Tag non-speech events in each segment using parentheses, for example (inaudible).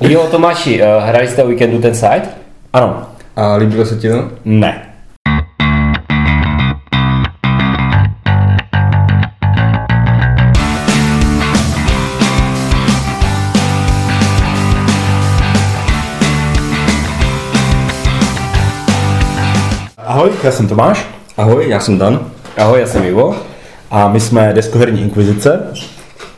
Jo, Tomáši, uh, hrali jste o víkendu ten site? Ano. A líbilo se ti to? Ne. Ahoj, já jsem Tomáš. Ahoj, já jsem Dan. Ahoj, já jsem Ivo. A my jsme Deskoherní inkvizice.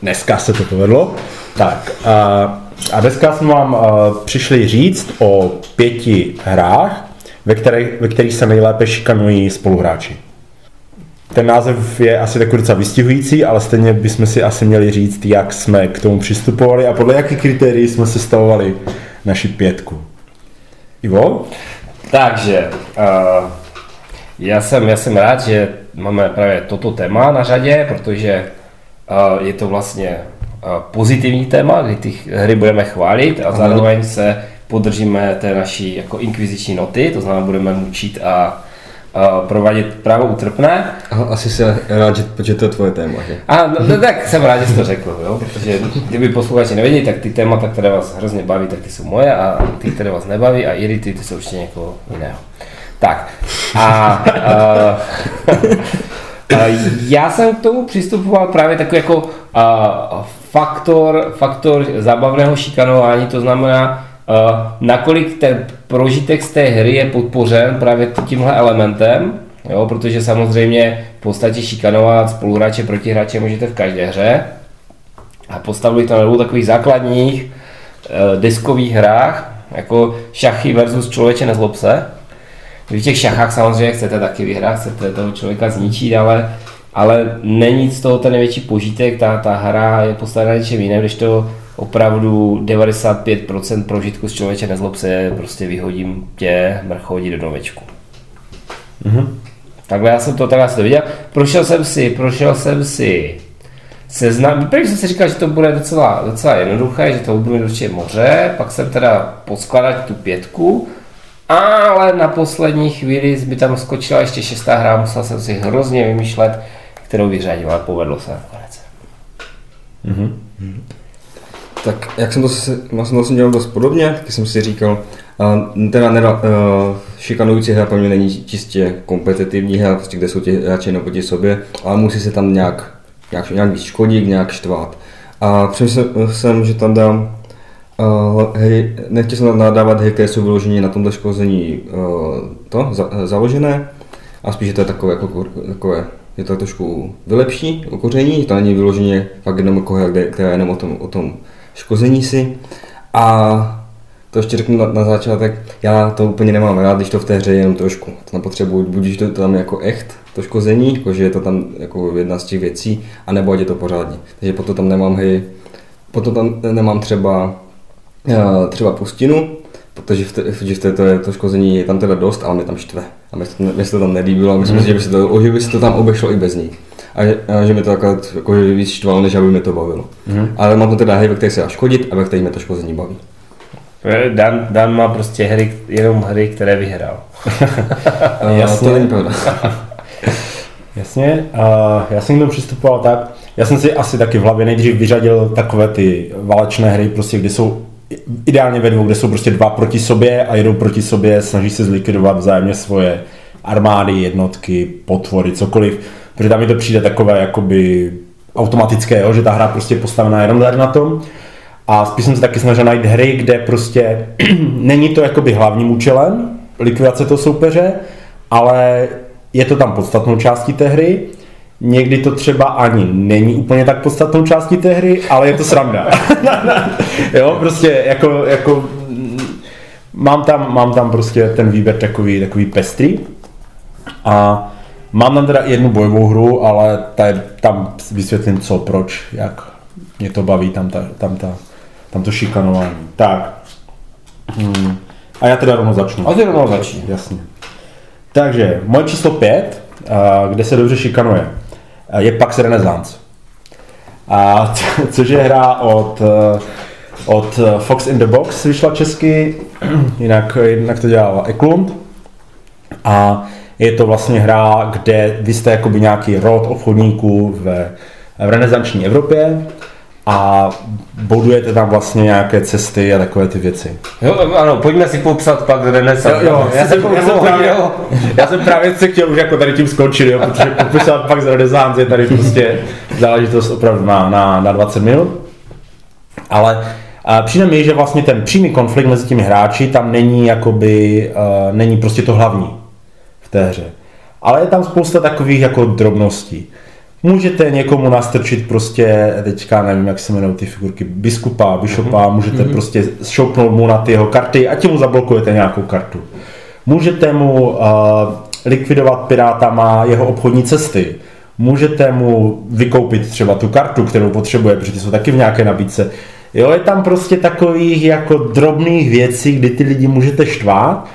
Dneska se to povedlo. Tak, a, a dneska jsme vám a, přišli říct o pěti hrách, ve kterých, ve kterých se nejlépe šikanují spoluhráči. Ten název je asi takový docela vystihující, ale stejně bychom si asi měli říct, jak jsme k tomu přistupovali a podle jakých kritérií jsme sestavovali naši pětku. Ivo? Takže, uh, já jsem, já jsem rád, že máme právě toto téma na řadě, protože uh, je to vlastně uh, pozitivní téma, kdy ty hry budeme chválit a zároveň se podržíme té naší jako inkviziční noty, to znamená budeme mučit a provádět právo utrpné. Asi se rád, že, to je tvoje téma, že? A no, no, tak jsem rád, že jsi to řekl, jo? protože kdyby posluchači nevěděli, tak ty témata, které vás hrozně baví, tak ty jsou moje a ty, které vás nebaví a i ty, jsou určitě někoho jiného. Tak a, a (laughs) já jsem k tomu přistupoval právě takový jako a, faktor, faktor zábavného šikanování, to znamená, a, nakolik ten prožitek z té hry je podpořen právě tímhle elementem, jo, protože samozřejmě v podstatě šikanovat spoluhráče proti hráče můžete v každé hře. A postavili to na dvou takových základních e, deskových hrách, jako šachy versus člověče nezlob se, v těch šachách samozřejmě chcete taky vyhrát, chcete toho člověka zničit, ale, ale není z toho ten největší požitek, ta, ta hra je postavená něčem jiném, když to opravdu 95% prožitku z člověče nezlob se, prostě vyhodím tě, mrchodí do domečku. Mm-hmm. Takhle já jsem to takhle to viděl. Prošel jsem si, prošel jsem si seznam. První jsem si říkal, že to bude docela, docela jednoduché, že to bude určitě moře, pak jsem teda poskladat tu pětku ale na poslední chvíli by tam skočila ještě šestá hra, musel jsem si hrozně vymýšlet, kterou vyřadil, ale povedlo se nakonec. Mm-hmm. Tak jak jsem to, vlastně to dělal dost podobně, taky jsem si říkal, uh, teda neda, uh, šikanující hra pro mě není čistě kompetitivní hra, prostě kde jsou ti hráči proti sobě, ale musí se tam nějak, nějak, nějak víc škodit, nějak štvát. A přemýšlel jsem, že tam dám Uh, hej, nechtěl jsem nadávat hry, které jsou vyloženě na tomto škození uh, to, za, založené, a spíš, to je takové, jako, takové je to trošku vylepší okoření, to není vyloženě fakt jenom jako hra, která je jenom o tom, o tom škození si. A to ještě řeknu na, na začátek, já to úplně nemám rád, když to v té hře je jenom trošku. To tam potřebuji, buď to tam jako echt, to škození, jako že je to tam jako jedna z těch věcí, anebo ať je to pořádně. Takže potom tam nemám hry, potom tam nemám třeba třeba pustinu, protože v, té, že v této je to škození je tam teda dost, ale mě tam štve. A mě, mě se to tam nelíbilo a myslím mm. si, že by se to, že by se to tam obešlo i bez ní. A, a že mi to takhle jako víc štvalo, než aby mě to bavilo. Mm. Ale mám to teda hry, ve kterých se dá škodit a ve kterých mě to škození baví. Dan, Dan má prostě hry, jenom hry, které vyhrál. (laughs) Jasně. To není pravda. (laughs) Jasně, uh, já jsem k tomu přistupoval tak, já jsem si asi taky v hlavě nejdřív vyřadil takové ty válečné hry, prostě, kde jsou ideálně ve dvou, kde jsou prostě dva proti sobě a jedou proti sobě, snaží se zlikvidovat vzájemně svoje armády, jednotky, potvory, cokoliv, protože tam mi to přijde takové jakoby automatické, jo, že ta hra prostě je postavená jenom na tom. A spíš jsem se taky snažil najít hry, kde prostě (clears throat) není to jakoby hlavním účelem likvidace toho soupeře, ale je to tam podstatnou částí té hry Někdy to třeba ani není úplně tak podstatnou částí té hry, ale je to sranda. (laughs) jo, prostě jako, jako mám, tam, mám tam prostě ten výběr takový, takový pestrý a mám tam teda jednu bojovou hru, ale ta je, tam vysvětlím co, proč, jak mě to baví, tam, ta, tam, ta, tam to šikanování. Tak. Hmm. A já teda rovnou začnu. A ty rovnou začni. Jasně. Takže moje číslo pět, kde se dobře šikanuje je Pax Renaissance. A (laughs) což je hra od, eh, od Fox in the Box, vyšla česky, (clears throat) jinak, jinak to dělala Eklund. A je to vlastně hra, kde vy jste jakoby nějaký rod obchodníků v, v renesanční Evropě a bodujete tam vlastně nějaké cesty a takové ty věci. Jo, ano, pojďme si popsat pak renesance. Jo, jo, já jsem, já jsem právě, hodil. já jsem právě se chtěl už jako tady tím skončit, jo, protože popisovat pak z renesance je tady prostě záležitost opravdu na, na, na 20 minut. Ale a přijde mi, že vlastně ten přímý konflikt mezi těmi hráči tam není jakoby, uh, není prostě to hlavní v té hře. Ale je tam spousta takových jako drobností. Můžete někomu nastrčit prostě, teďka nevím, jak se jmenují ty figurky, biskupa, bishopa, mm-hmm. můžete mm-hmm. prostě šoupnout mu na ty jeho karty a tím mu zablokujete nějakou kartu. Můžete mu uh, likvidovat pirátama jeho obchodní cesty. Můžete mu vykoupit třeba tu kartu, kterou potřebuje, protože jsou taky v nějaké nabídce. Jo, je tam prostě takových jako drobných věcí, kdy ty lidi můžete štvát,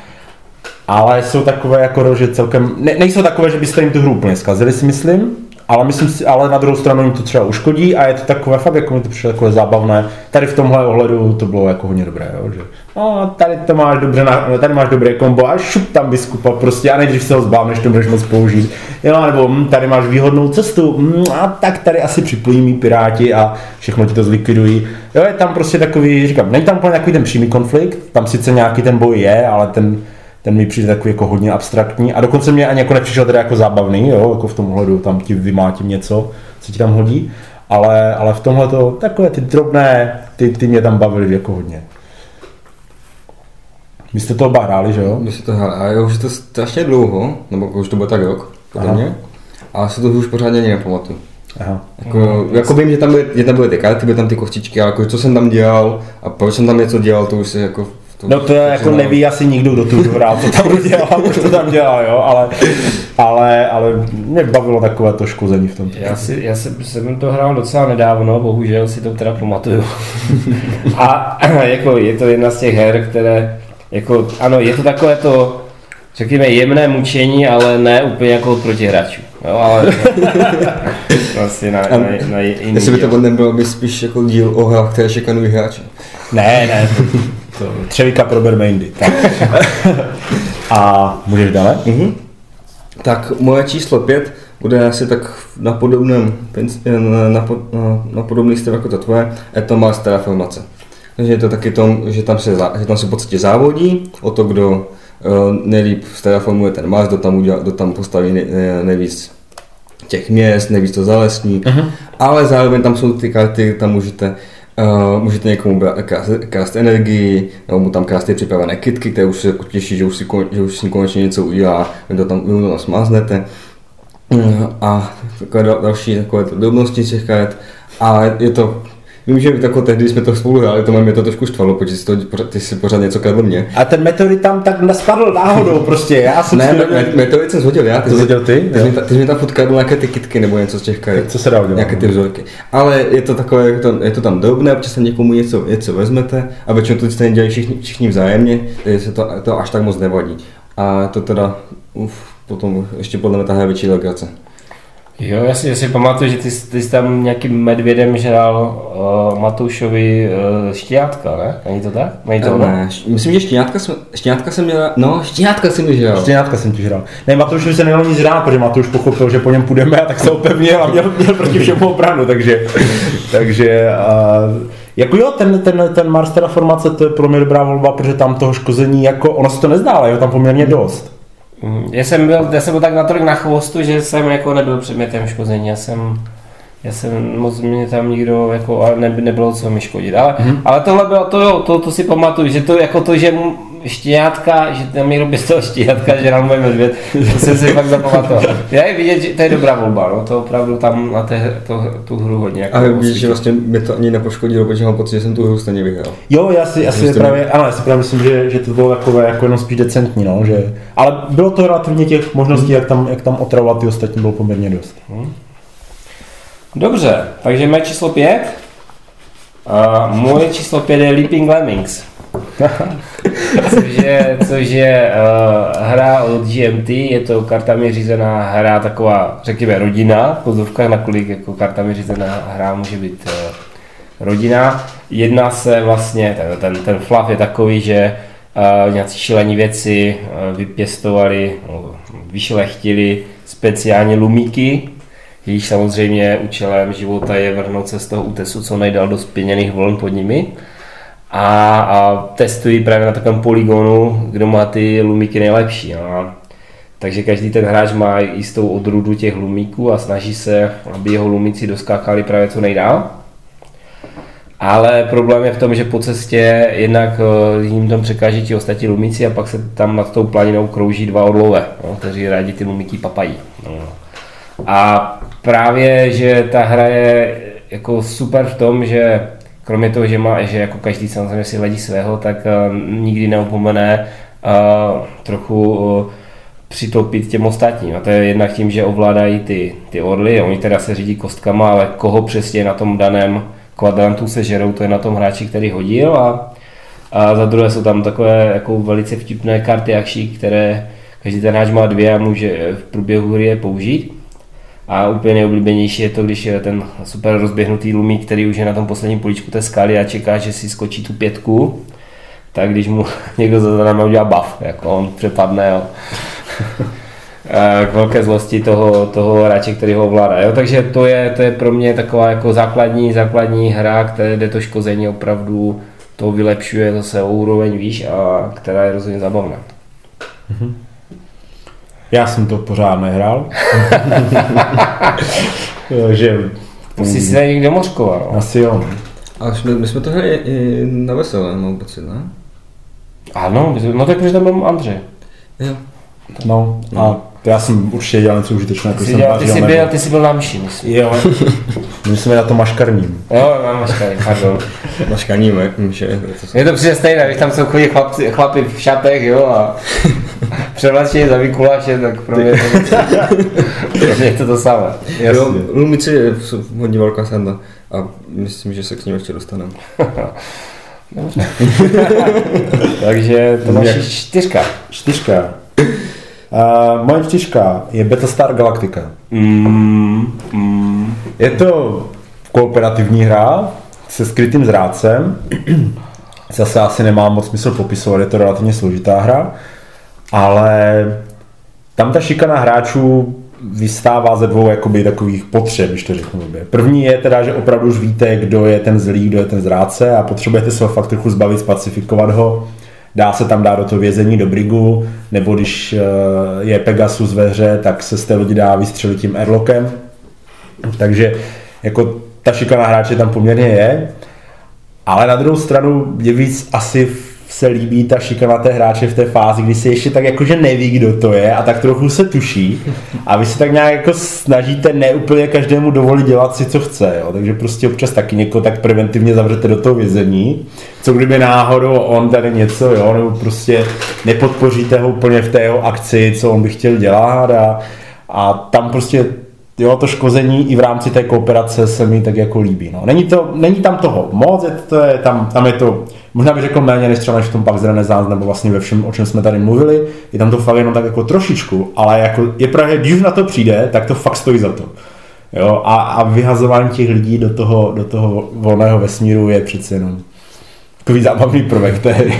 ale jsou takové jako, že celkem, ne, nejsou takové, že byste jim tu hru úplně zkazili, si myslím, ale myslím si, ale na druhou stranu jim to třeba uškodí a je to takové, fakt jako mi to přišlo takové zábavné. Tady v tomhle ohledu to bylo jako hodně dobré, jo, že no, tady to máš dobře, na, tady máš dobré kombo a šup tam biskupa prostě a nejdřív se ho zbáv, než to budeš moc použít. Jo, nebo hm, tady máš výhodnou cestu hm, a tak tady asi připojí mý piráti a všechno ti to zlikvidují. Jo, je tam prostě takový, říkám, není tam úplně takový ten přímý konflikt, tam sice nějaký ten boj je, ale ten, ten mi přijde takový jako hodně abstraktní a dokonce mě ani jako nepřišel teda jako zábavný, jo, jako v tom ohledu, tam ti vymátím něco, co ti tam hodí, ale, ale v tomhle to takové ty drobné, ty, ty mě tam bavily jako hodně. Vy jste to oba hráli, že jo? My si to hráli, a už je to strašně dlouho, nebo už to bude tak rok, podle mě, a se to už pořádně ani nepamatuju. Aha. Jako, jako vím, že tam byly, že tam byly ty karty, byly tam ty kostičky, ale jako co jsem tam dělal a proč jsem tam něco dělal, to už se jako to, no to je, jako neví asi nikdo, kdo tu hrál, co tam (laughs) dělá, to tam dělá, jo, ale, ale, ale mě bavilo takové to škození v tom. Já, si, já si, jsem to hrál docela nedávno, bohužel si to teda pamatuju. (laughs) A (clears throat) jako je to jedna z těch her, které, jako, ano, je to takové to, řekněme, jemné mučení, ale ne úplně jako od protihráčů. Jo, ale (laughs) vlastně na, na, na jiný Jestli by to nebylo by spíš jako díl o hrách, které šikanují hráče. Ne, ne, to, Třevika pro Bermaindy. (laughs) A můžeš dále? Mm-hmm. Tak moje číslo pět bude asi tak na podobném, na, na, na, na podobný styl jako to tvoje, je to Mars Terraformace. Takže je to taky to, že tam se, že tam se v podstatě závodí o to, kdo uh, nejlíp terraformuje ten Mars, kdo tam, udělá, kdo tam postaví nej, nejvíc těch měst, nejvíc to zalesní, uh-huh. ale zároveň tam jsou ty karty, tam můžete Uh, můžete někomu krást, krást energii, nebo mu tam krást ty připravené kitky, které už se těší, že už si, že už si konečně něco udělá, vy to tam, vy to tam smáznete. Uh, a takové další takové drobnosti těch karet. A je to Vím, že jako tehdy jsme to spolu hráli, to mě to trošku štvalo, protože jsi to, ty jsi pořád něco kradl mě. A ten meteorit tam tak nespadl náhodou prostě, já jsem Ne, si... meteorit jsem zhodil já. Ty to zhodil ty? Ty, ty, ty jsi mi tam furt kradl nějaké ty kitky nebo něco z těch karet. Co se dá udělat? Nějaké ty vzorky. Ale je to takové, je to, je to tam drobné, občas se někomu něco, něco vezmete a většinou to stejně dělají všichni, všichni vzájemně, takže se to, to až tak moc nevadí. A to teda, uf, potom ještě podle mě ta větší legrace. Jo, já si, já si pamatuju, že ty, ty jsi tam nějakým medvědem žral uh, Matoušovi uh, štěňátka, ne? Není to tak? Není to ne, ne, myslím, že štěňátka, jsem, štěňátka jsem měl, no štěňátka jsem mi žral. Štěňátka jsem ti žral. Ne, Matoušovi se neměl nic žrát, protože Matouš pochopil, že po něm půjdeme a tak se opevnil a měl, měl proti všemu obranu, takže, takže uh, jako jo, ten, ten, ten Mars Terraformace, to je pro mě dobrá volba, protože tam toho škození, jako ono se to nezdá, ale je tam poměrně dost. Já jsem byl, já jsem byl tak natolik na chvostu, že jsem jako nebyl předmětem škození. Já jsem, já jsem moc mě tam nikdo jako, ne, nebylo co mi škodit. Ale, mm-hmm. ale tohle bylo to, jo, to, to si pamatuju, že to jako to, že štěňátka, že tam někdo toho štěňátka, že nám můj medvěd, to jsem si fakt zapamatoval. Já je vidět, že to je dobrá volba, no, to opravdu tam na té, to, tu hru hodně. Jako Ale víš, že vlastně mě to ani nepoškodilo, protože mám pocit, že jsem tu hru stejně vyhrál. Jo, já si, já si právě, ano, já si právě myslím, že, že to bylo takové jako jenom spíš decentní, no, že, ale bylo to relativně těch možností, jak tam, jak tam otravovat ty ostatní, bylo poměrně dost. Hmm. Dobře, takže mé číslo pět. Uh, moje číslo pět je Leaping Lemmings. Což je, což je uh, hra od GMT, je to kartami řízená hra, taková, řekněme, rodina, pozovka, nakolik jako kartami řízená hra může být uh, rodina. Jedná se vlastně, ten, ten, ten flav je takový, že uh, nějací šílení věci uh, vypěstovali, uh, vyšlechtili speciálně lumíky, Jejíž samozřejmě účelem života je vrhnout se z toho útesu co nejdál do spěněných vln pod nimi. A, a testují právě na takovém poligonu, kdo má ty lumíky nejlepší. No. Takže každý ten hráč má jistou odrůdu těch lumíků a snaží se, aby jeho lumíci doskákali právě co nejdál. Ale problém je v tom, že po cestě jednak eh, jim tam překáží ti ostatní lumíci a pak se tam nad tou planinou krouží dva orlové, no, kteří rádi ty lumíky papají. No. A právě, že ta hra je jako super v tom, že kromě toho, že, má, že jako každý samozřejmě si hledí svého, tak uh, nikdy neopomene uh, trochu uh, přitopit těm ostatním. A to je jednak tím, že ovládají ty, ty orly, oni teda se řídí kostkama, ale koho přesně na tom daném kvadrantu se žerou, to je na tom hráči, který hodil a, a za druhé jsou tam takové jako velice vtipné karty akší, které každý ten hráč má dvě a může v průběhu hry je použít. A úplně nejoblíbenější je to, když je ten super rozběhnutý lumík, který už je na tom posledním poličku té skaly a čeká, že si skočí tu pětku, tak když mu (laughs) někdo za námi udělá buff, jako on přepadne jo. (laughs) k velké zlosti toho, toho hráče, který ho ovládá. Jo? Takže to je, to je pro mě taková jako základní, základní hra, které, kde to škození opravdu to vylepšuje zase o úroveň výš a která je rozhodně zabavná. Mm-hmm. Já jsem to pořád nehrál. (laughs) že... Musí si najít někde mořkova. No. Asi jo. Ale my, my jsme to hráli i na veselé, mám pocit, ne? Ano, no tak protože tam byl Andřej. Jo. No, a já jsem určitě dělal něco užitečného. Jako ty, jsem dělal, ty, jsi byl, ty jsi byl na mši, myslím. Jo, (laughs) my jsme na to maškarním. Jo, na maškarním, pardon. (laughs) maškarním, mše. Je to přesně stejné, když tam jsou chodí chlapci, chlapi v šatech, jo, a (laughs) převlačení za výkuláše, tak pro mě to, pro mě je to to samé. Jo, Lumici je hodně velká senda a myslím, že se k ním ještě dostaneme. Takže to máš čtyřka. Čtyřka. Uh, moje čtyřka je Battlestar Galactica. Mm, mm. Je to kooperativní hra se skrytým zrádcem. (clears throat) Zase asi nemá moc smysl popisovat, je to relativně složitá hra. Ale tam ta šikana hráčů vystává ze dvou jakoby, takových potřeb, když to řeknu První je teda, že opravdu už víte, kdo je ten zlý, kdo je ten zrádce a potřebujete se ho fakt trochu zbavit, spacifikovat ho dá se tam dát do toho vězení, do brigu, nebo když eh, je Pegasus ve hře, tak se z té lodi dá vystřelit tím airlockem. Takže jako ta šikana hráče tam poměrně je, ale na druhou stranu je víc asi se líbí ta šikana té hráče v té fázi, kdy se ještě tak jakože neví, kdo to je a tak trochu se tuší a vy se tak nějak jako snažíte neúplně každému dovolit dělat si, co chce, jo? takže prostě občas taky někoho tak preventivně zavřete do toho vězení, co kdyby náhodou on tady něco, jo, nebo prostě nepodpoříte ho úplně v té jeho akci, co on by chtěl dělat a, a tam prostě jo, to škození i v rámci té kooperace se mi tak jako líbí. No. Není, to, není tam toho moc, je to, je, tam, tam je to, možná bych řekl méně než třeba než v tom Pax Renaissance, nebo vlastně ve všem, o čem jsme tady mluvili, je tam to fakt jenom tak jako trošičku, ale jako je právě, když na to přijde, tak to fakt stojí za to. Jo, a, a vyhazování těch lidí do toho, do toho volného vesmíru je přece jenom takový zábavný prvek té hry.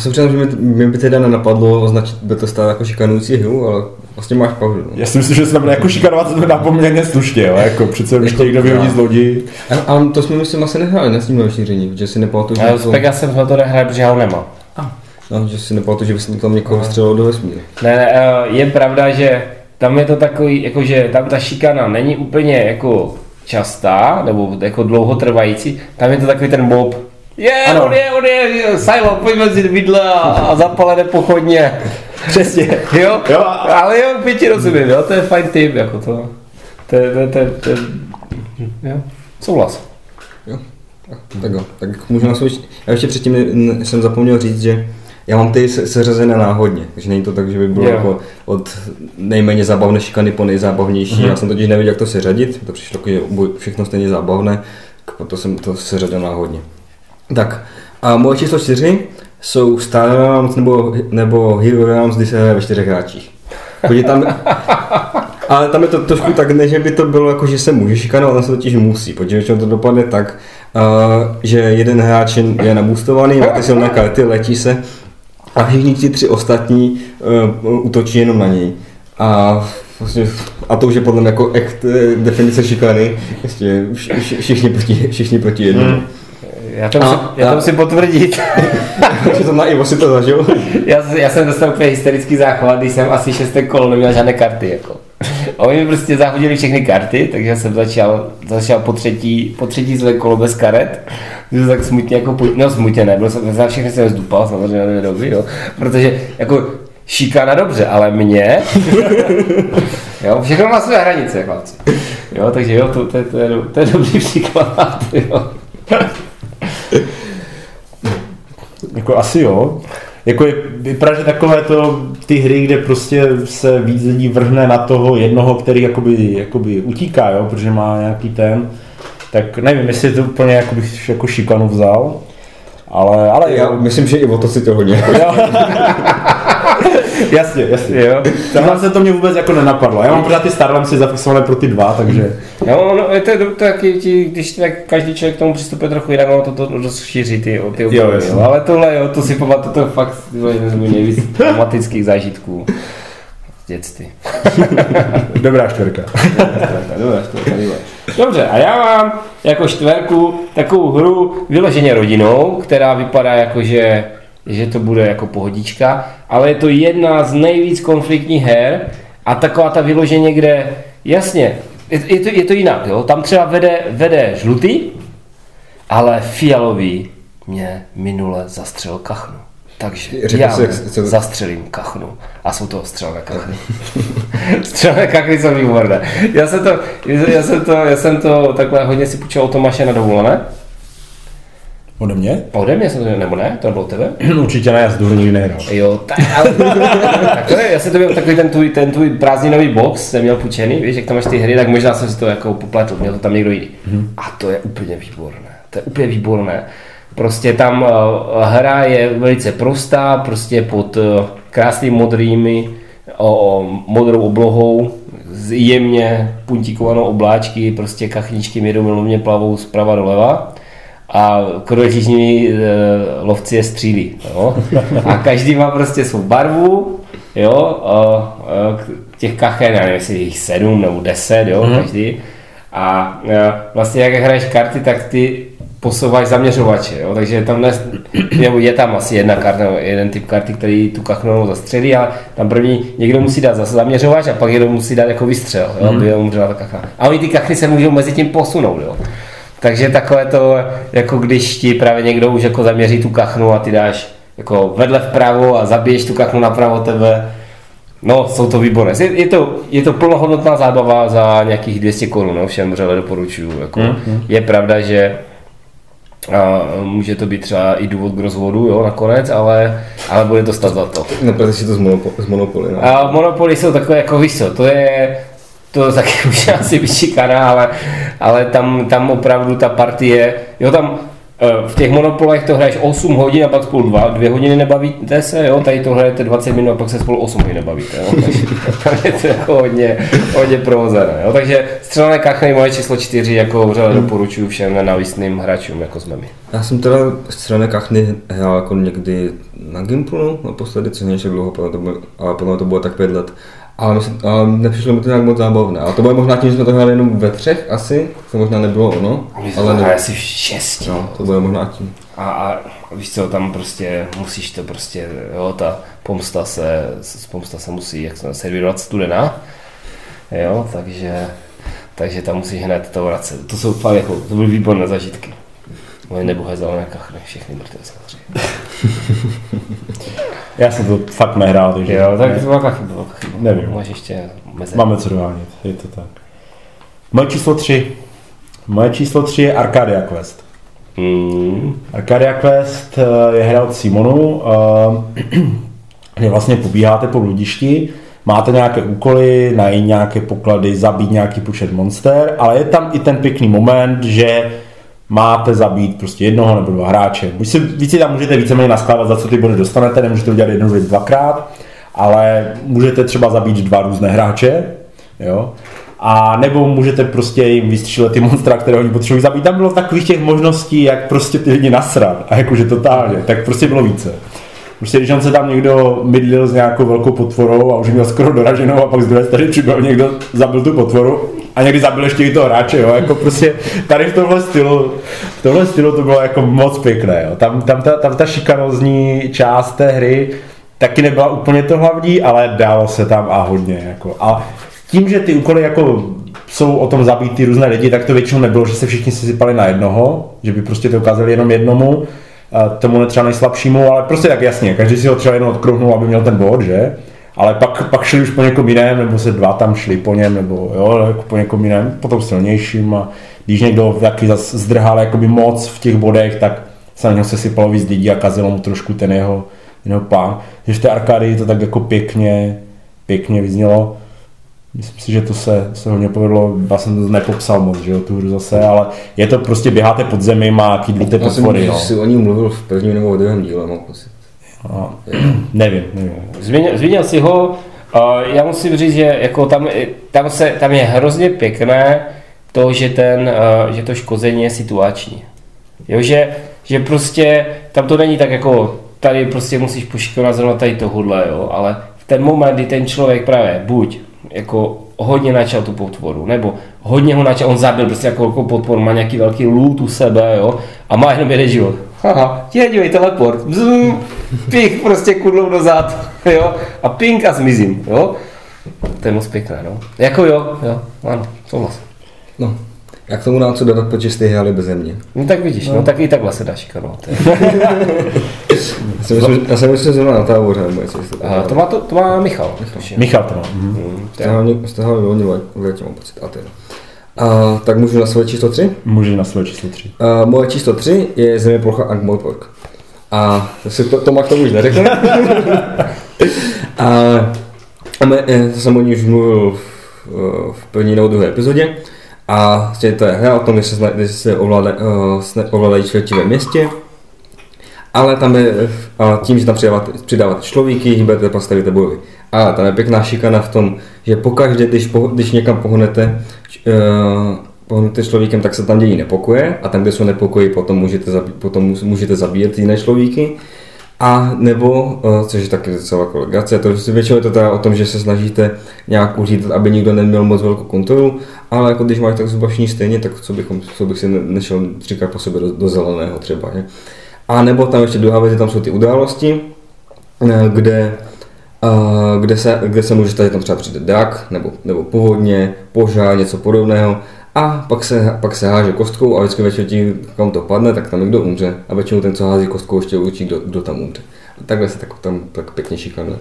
Já jsem přijel, že mi, by teda nenapadlo označit by to stále jako šikanující hru, ale vlastně máš pravdu. No. Já si myslím, že se tam jako šikanovat to dá poměrně slušně, jo? jako přece když to někdo vyhodí z lodi. A, a, to jsme myslím asi nehráli na s tím rozšíření, že si nepamatuju, že... S Pegasem jsme to nehráli, protože já ho nemám. No, že si nepamatuju, že bys tam někoho střelil do vesmíru. Ne, ne, eh, je pravda, že tam je to takový, jakože tam ta šikana není úplně jako častá, nebo jako dlouhotrvající, tam je to takový ten mob, je, ano. on je, on je, Silo, pojďme si vidle a, zapalené pochodně. (laughs) Přesně. Jo? jo? Ale jo, pěti rozumím, jo, to je fajn tým, jako to. To je, to je, to je, to je, jo, souhlas. Jo, tak jo, tak můžu switch. Já ještě předtím jsem zapomněl říct, že já mám ty seřazené náhodně, takže není to tak, že by bylo yeah. jako od nejméně zábavné šikany po nejzábavnější. Mm-hmm. Já jsem totiž nevěděl, jak to seřadit, to přišlo jako všechno stejně zábavné, proto jsem to seřadil náhodně. Tak, a moje číslo 4 jsou Star Realms nebo, nebo Hero Realms, kdy se hraje ve čtyřech hráčích. tam, (laughs) ale tam je to trošku tak, ne, že by to bylo jako, že se může šikanovat, ale se totiž musí, protože to dopadne tak, uh, že jeden hráč je nabustovaný, máte silné karty, letí se a všichni ti tři ostatní uh, útočí jenom na něj. A Vlastně, a to už je podle mě jako echt eh, definice šikany, vš- všichni proti, všichni proti jednomu. Hmm. Já to, A- musím, já to musím potvrdit. (laughs) Takže to na Ivo si to zažil. já, já, jsem dostal úplně hysterický záchvat, když jsem asi šesté kolo neměl žádné karty. Jako. A oni mi prostě zahodili všechny karty, takže jsem začal, začal po třetí, po třetí zlé kolo bez karet. Byl tak smutně jako, no smutně ne, byl jsem, za všechny jsem zdupal, samozřejmě na dvě doby, jo. Protože jako šikana dobře, ale mě, (laughs) jo, všechno má své hranice, chlapci. Jo, takže jo, to, to, je- to, je, to je dobrý příklad, (laughs) jo. Jako asi jo. Jako je, vypadá, že takové to, ty hry, kde prostě se víc lidí vrhne na toho jednoho, který jakoby, jakoby utíká, jo, protože má nějaký ten, tak nevím, jestli to úplně jako bych jako šikanu vzal, ale, ale Já jo. myslím, že Ivo to si to hodně. (laughs) jo. (laughs) jasně, jasně. Jo. Tohle se to mě vůbec jako nenapadlo. Já mám pořád ty Starlandsy zafixované pro ty dva, takže No, no, je to, taky, ti- když tak každý člověk k tomu přistupuje trochu jinak, ono to, to rozšíří ty, ty Jo, jo. Ale tohle, jo, to si pamatuju, to fakt jeden z mých nejvíc (laughs) dramatických zážitků dětství. (laughs) dobrá čtvrka. Dobré, čtvrka, dobré. Dobře, a já mám jako čtverku takovou hru vyloženě rodinou, která vypadá jako, že, že to bude jako pohodička, ale je to jedna z nejvíc konfliktních her a taková ta vyloženě, kde, jasně, je, je, to, je to jinak, jo? tam třeba vede, vede žlutý, ale fialový mě minule zastřelil kachnu. Takže Řekl já mu jak se- zastřelím kachnu. A jsou to střelné kachny. (laughs) střelné kachny jsou výborné. Já jsem to, já jsem to, já jsem to takhle hodně si půjčil od Tomáše na dovolené. Ode mě? Ode mě jsem to, nebo ne? To bylo od tebe? (clears throat) Určitě ne, já z nikdy nehrál. Jo, tak, ale, (laughs) to já jsem to měl takový ten tvůj, ten tvůj prázdninový box, jsem měl půjčený, víš, jak tam máš ty hry, tak možná jsem si to jako popletl, měl to tam někdo jiný. A to je úplně výborné, to je úplně výborné. Prostě tam uh, hra je velice prostá, prostě pod uh, krásnými modrými, o, o, modrou oblohou, jemně puntíkovanou obláčky, prostě kachničky mědomilovně plavou zprava doleva a kroječiční e, lovci je střílí. Jo? A každý má prostě svou barvu, jo? A, a, k- těch kachen, já nevím, jestli je jich sedm nebo deset, jo? Mhm. každý. A e, vlastně jak hraješ karty, tak ty posouváš zaměřovače, jo? takže tam dnes, nebo je tam asi jedna karta, jeden typ karty, který tu kachnou zastřelí, ale tam první někdo musí dát zase zaměřovač a pak někdo musí dát jako vystřel, jo? aby umřela ta kachna. A oni ty kachny se můžou mezi tím posunout, jo? Takže takové to, jako když ti právě někdo už jako zaměří tu kachnu a ty dáš jako vedle vpravo a zabiješ tu kachnu napravo tebe, No, jsou to výborné. Je, je, to, je to plnohodnotná zábava za nějakých 200 korun, no, všem vřele doporučuju. Jako, Mm, Je pravda, že a může to být třeba i důvod k rozvodu, jo, nakonec, ale, ale bude to stát za to. No, protože si to z, monopo, z Monopoly. No. A Monopoly jsou takové jako, víš co, to je, to (laughs) taky už asi vyšikaná, ale, ale tam, tam opravdu ta partie, jo tam eh, v těch monopolech to hraješ 8 hodin a pak spolu 2, 2 hodiny nebavíte se, jo, tady to hrajete 20 minut a pak se spolu 8 hodin nebavíte, jo, takže (laughs) tam je to jako hodně, hodně provozené, jo, takže střelné kachny moje číslo 4 jako vřele doporučuji všem nenávistným hráčům, jako jsme my. Já jsem teda střelné kachny hrál jako někdy na Gimplu naposledy, což není dlouho, ale podle to bylo tak pět let. Ale, myslím, ale nepřišlo mi to nějak moc zábavné. A to bylo možná tím, že jsme to hráli jenom ve třech asi, to možná nebylo ono. Ale ne, asi v šesti. no, to bylo možná tím. A, a víš co, tam prostě musíš to prostě, jo, ta pomsta se, s- pomsta se musí jak se servírovat studená, jo, takže, takže tam musíš hned to vracet. To jsou fakt jako, to byly výborné zažitky. Moje nebohé zelené kachny, všechny mrtvé samozřejmě. (laughs) Já jsem to fakt nehrál, takže Jo, tak to byla chyba. Nevím. Máš ještě meze. máme co dohánět, je to tak. Moje číslo 3. Moje číslo 3 je Arcadia Quest. Mm, Arcadia Quest eh, je hra od Simonu, eh, kde vlastně pobíháte po ludišti, máte nějaké úkoly, najít nějaké poklady, zabít nějaký počet monster, ale je tam i ten pěkný moment, že máte zabít prostě jednoho nebo dva hráče. Buď si, víc si tam můžete víceméně naskládat, za co ty body dostanete, nemůžete udělat jednou nebo dvakrát, ale můžete třeba zabít dva různé hráče, jo. A nebo můžete prostě jim vystřílet ty monstra, které oni potřebují zabít. Tam bylo takových těch možností, jak prostě ty lidi nasrat. A jakože totálně, tak prostě bylo více. Prostě když on se tam někdo mydlil s nějakou velkou potvorou a už měl skoro doraženou a pak z druhé strany přibyl někdo, zabil tu potvoru a někdy zabil ještě i toho hráče, jo, jako prostě tady v tomhle stylu, v tomhle stylu to bylo jako moc pěkné, jo. Tam, tam, ta, tam ta šikanozní část té hry taky nebyla úplně to hlavní, ale dalo se tam a hodně, jako. A tím, že ty úkoly jako jsou o tom zabít ty různé lidi, tak to většinou nebylo, že se všichni sypali na jednoho, že by prostě to ukázali jenom jednomu, tomu třeba nejslabšímu, ale prostě tak jasně, každý si ho třeba jenom odkrouhnul, aby měl ten bod, že? Ale pak, pak šli už po někom jiném, nebo se dva tam šli po něm, nebo jo, jako po někom jiném, potom silnějším a když někdo taky zdrhal jakoby moc v těch bodech, tak se na něho se sypalo víc lidí a kazilo mu trošku ten jeho, jeho plán. Že v té arkády to tak jako pěkně, pěkně vyznělo. Myslím si, že to se, se hodně povedlo, já jsem to nepopsal moc, že jo, tu hru zase, ale je to prostě běháte pod zemi, má kydlíte potvory, no. si o ní mluvil v prvním nebo druhém díle, mám pocit. No, nevím, nevím. Zmínil, zmínil si ho, uh, já musím říct, že jako tam, tam, se, tam je hrozně pěkné to, že, ten, uh, že to škození je situační. Jo, že, že prostě tam to není tak jako tady prostě musíš pošikonat zrovna tady tohle, jo, ale v ten moment, kdy ten člověk právě buď jako hodně načal tu potvoru, nebo hodně ho načal, on zabil prostě jako velkou potvoru, má nějaký velký loot u sebe, jo, a má jenom jeden život. Haha, tě dívej, teleport, bzum, pich prostě kudlou dozad, jo, a pink a zmizím, jo. To je moc pěkné, no. Jako jo, jo, ano, souhlas. No, já k tomu nám co dodat, protože jste hráli bez mě. No tak vidíš, no, no tak i takhle se dá šikanovat. (laughs) já jsem myslím, že na táboře, nebo něco. To má, to, to má Michal. Michal, Michal to má. Mm. Jste hlavně volně v létě, mám pocit. A teda. A, tak můžu na svoje číslo 3? Můžu na svoje číslo 3. A, moje číslo 3 je země plocha Ankh-Morpork. A si to, to má k tomu už neřekl. (laughs) a, a my, to jsem o ní už mluvil v, v první nebo druhé epizodě. A vlastně to je hra o tom, že se, že se ovládají, uh, ovládají čtvrti ve městě. Ale tam je, uh, tím, že tam přidáváte, přidáváte člověky, hýbete, postavíte bojovy. A tam je pěkná šikana v tom, že pokaždé, když, po, když někam pohnete, uh, pohnete člověkem, tak se tam dějí nepokoje a tam, kde jsou nepokoji, potom můžete, zabí, potom můžete zabíjet jiné člověky. A nebo, eh, což je taky docela legrace, to většinou je to teda o tom, že se snažíte nějak uřídit, aby nikdo neměl moc velkou kontrolu, ale jako když máš tak zhruba stejně, tak co, bychom, co bych si nešel třikrát po sobě do, do zeleného třeba. Ne? A nebo tam ještě druhá věc, tam jsou ty události, eh, kde Uh, kde, se, kde se může stát, že tam třeba přijde drak, nebo, nebo povodně, požár, něco podobného. A pak se, pak se háže kostkou a vždycky večer tím, kam to padne, tak tam někdo umře. A většinou ten, co hází kostkou, ještě určí, kdo, kdo tam umře. A takhle se tak, tam tak pěkně šikanuje.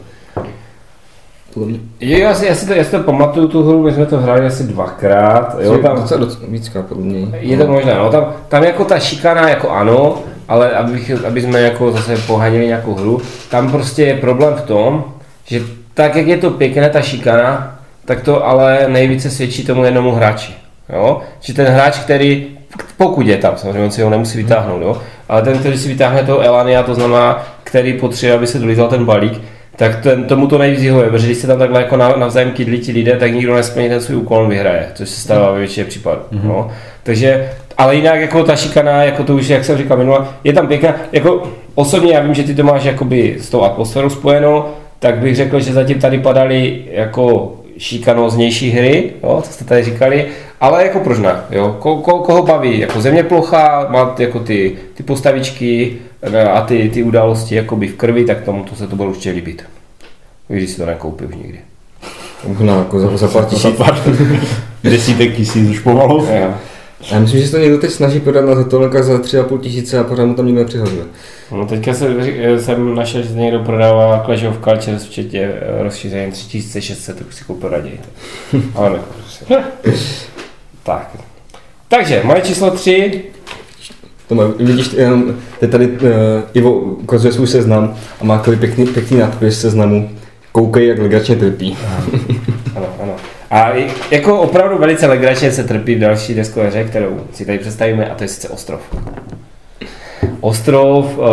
Jo, já si, já, si to, já si to pamatuju, tu hru, my jsme to hráli asi dvakrát. Jo, tam, docela, docela víckrát podle mě. Je to možné, no, tam, tam jako ta šikana, jako ano, ale abych, aby jsme jako zase pohanili nějakou hru, tam prostě je problém v tom, že tak, jak je to pěkné, ta šikana, tak to ale nejvíce svědčí tomu jednomu hráči. Jo? Či ten hráč, který, pokud je tam, samozřejmě on si ho nemusí vytáhnout, jo? ale ten, který si vytáhne toho Elania, to znamená, který potřebuje, aby se dolízal ten balík, tak ten, tomu to nejvíc vyhovuje, protože když se tam takhle jako navzájem kydlí ti lidé, tak nikdo nesplní ten svůj úkol, vyhraje, což se stává ve většině případů. Mm-hmm. No. Takže, ale jinak jako ta šikana, jako to už, jak jsem říkal minule, je tam pěkná, jako osobně já vím, že ty to máš jakoby s tou atmosférou spojenou, tak bych řekl, že zatím tady padaly jako šikanóznější hry, jo, co jste tady říkali, ale jako proč ne, jo, ko, ko, koho baví, jako země plocha, má jako ty, ty postavičky eh, a ty, ty události jakoby v krvi, tak tomu to se to bude určitě líbit. Když si to nekoupí už nikdy. Možná jako za, za pár tisíc. (laughs) Desítek tisíc už pomalu. (laughs) Jo. Já myslím, že se to někdo teď snaží prodat na Zatolenka za 3,5 tisíce a pořád mu tam nikdo nepřihazuje. No teďka se, jsem našel, že někdo prodává Clash of Cultures včetně eh, rozšíření 3600, tak si koupil raději. (laughs) Ale ne, prostě. Tak. Takže, moje číslo 3. To má, vidíš, jenom, teď tady uh, Ivo ukazuje svůj seznam a má takový pěkný, pěkný nadpis seznamu. Koukej, jak legračně trpí. ano, ano. A jako opravdu velice legračně se trpí v další deskové hře, kterou si tady představíme, a to je sice Ostrov. Ostrov uh,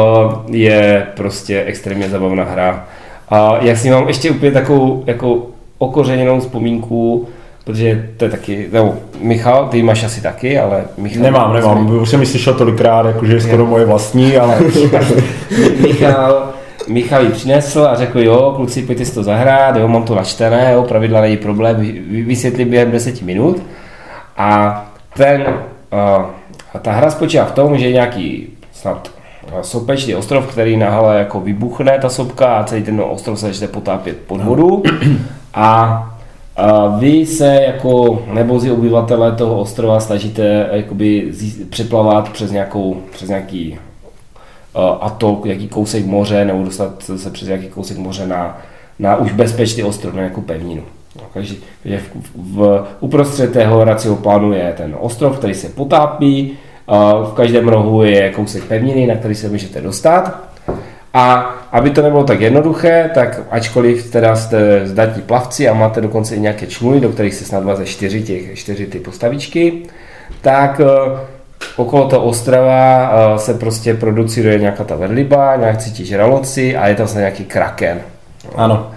je prostě extrémně zabavná hra. A já si mám ještě úplně takovou jako okořeněnou vzpomínku, protože to je taky, nebo Michal, ty máš asi taky, ale Michal... Nemám, nemám, už jsem ji slyšel tolikrát, jakože je skoro moje vlastní, ale... (laughs) Michal Michal ji přinesl a řekl, jo, kluci, pojďte si to zahrát, jo, mám to načtené, jo, pravidla není problém, vy- vysvětlím během 10 minut. A ten, a ta hra spočívá v tom, že je nějaký snad uh, sopečný ostrov, který na hale jako vybuchne ta sopka a celý ten ostrov se začne potápět pod vodu. A a vy se jako nebozí obyvatelé toho ostrova snažíte jakoby přeplavat přes, nějakou, přes nějaký uh, atol, nějaký kousek moře, nebo dostat se přes nějaký kousek moře na, na už bezpečný ostrov, na nějakou pevninu. No, takže v, v, uprostřed tého hracího plánu je ten ostrov, který se potápí, v každém rohu je kousek pevniny, na který se můžete dostat. A aby to nebylo tak jednoduché, tak ačkoliv teda jste zdatní plavci a máte dokonce i nějaké čluny, do kterých se snad vaze čtyři, těch, čtyři ty postavičky, tak eh, okolo toho ostrova eh, se prostě producuje nějaká ta vedliba, nějaký ti žraloci a je tam se nějaký kraken. Ano.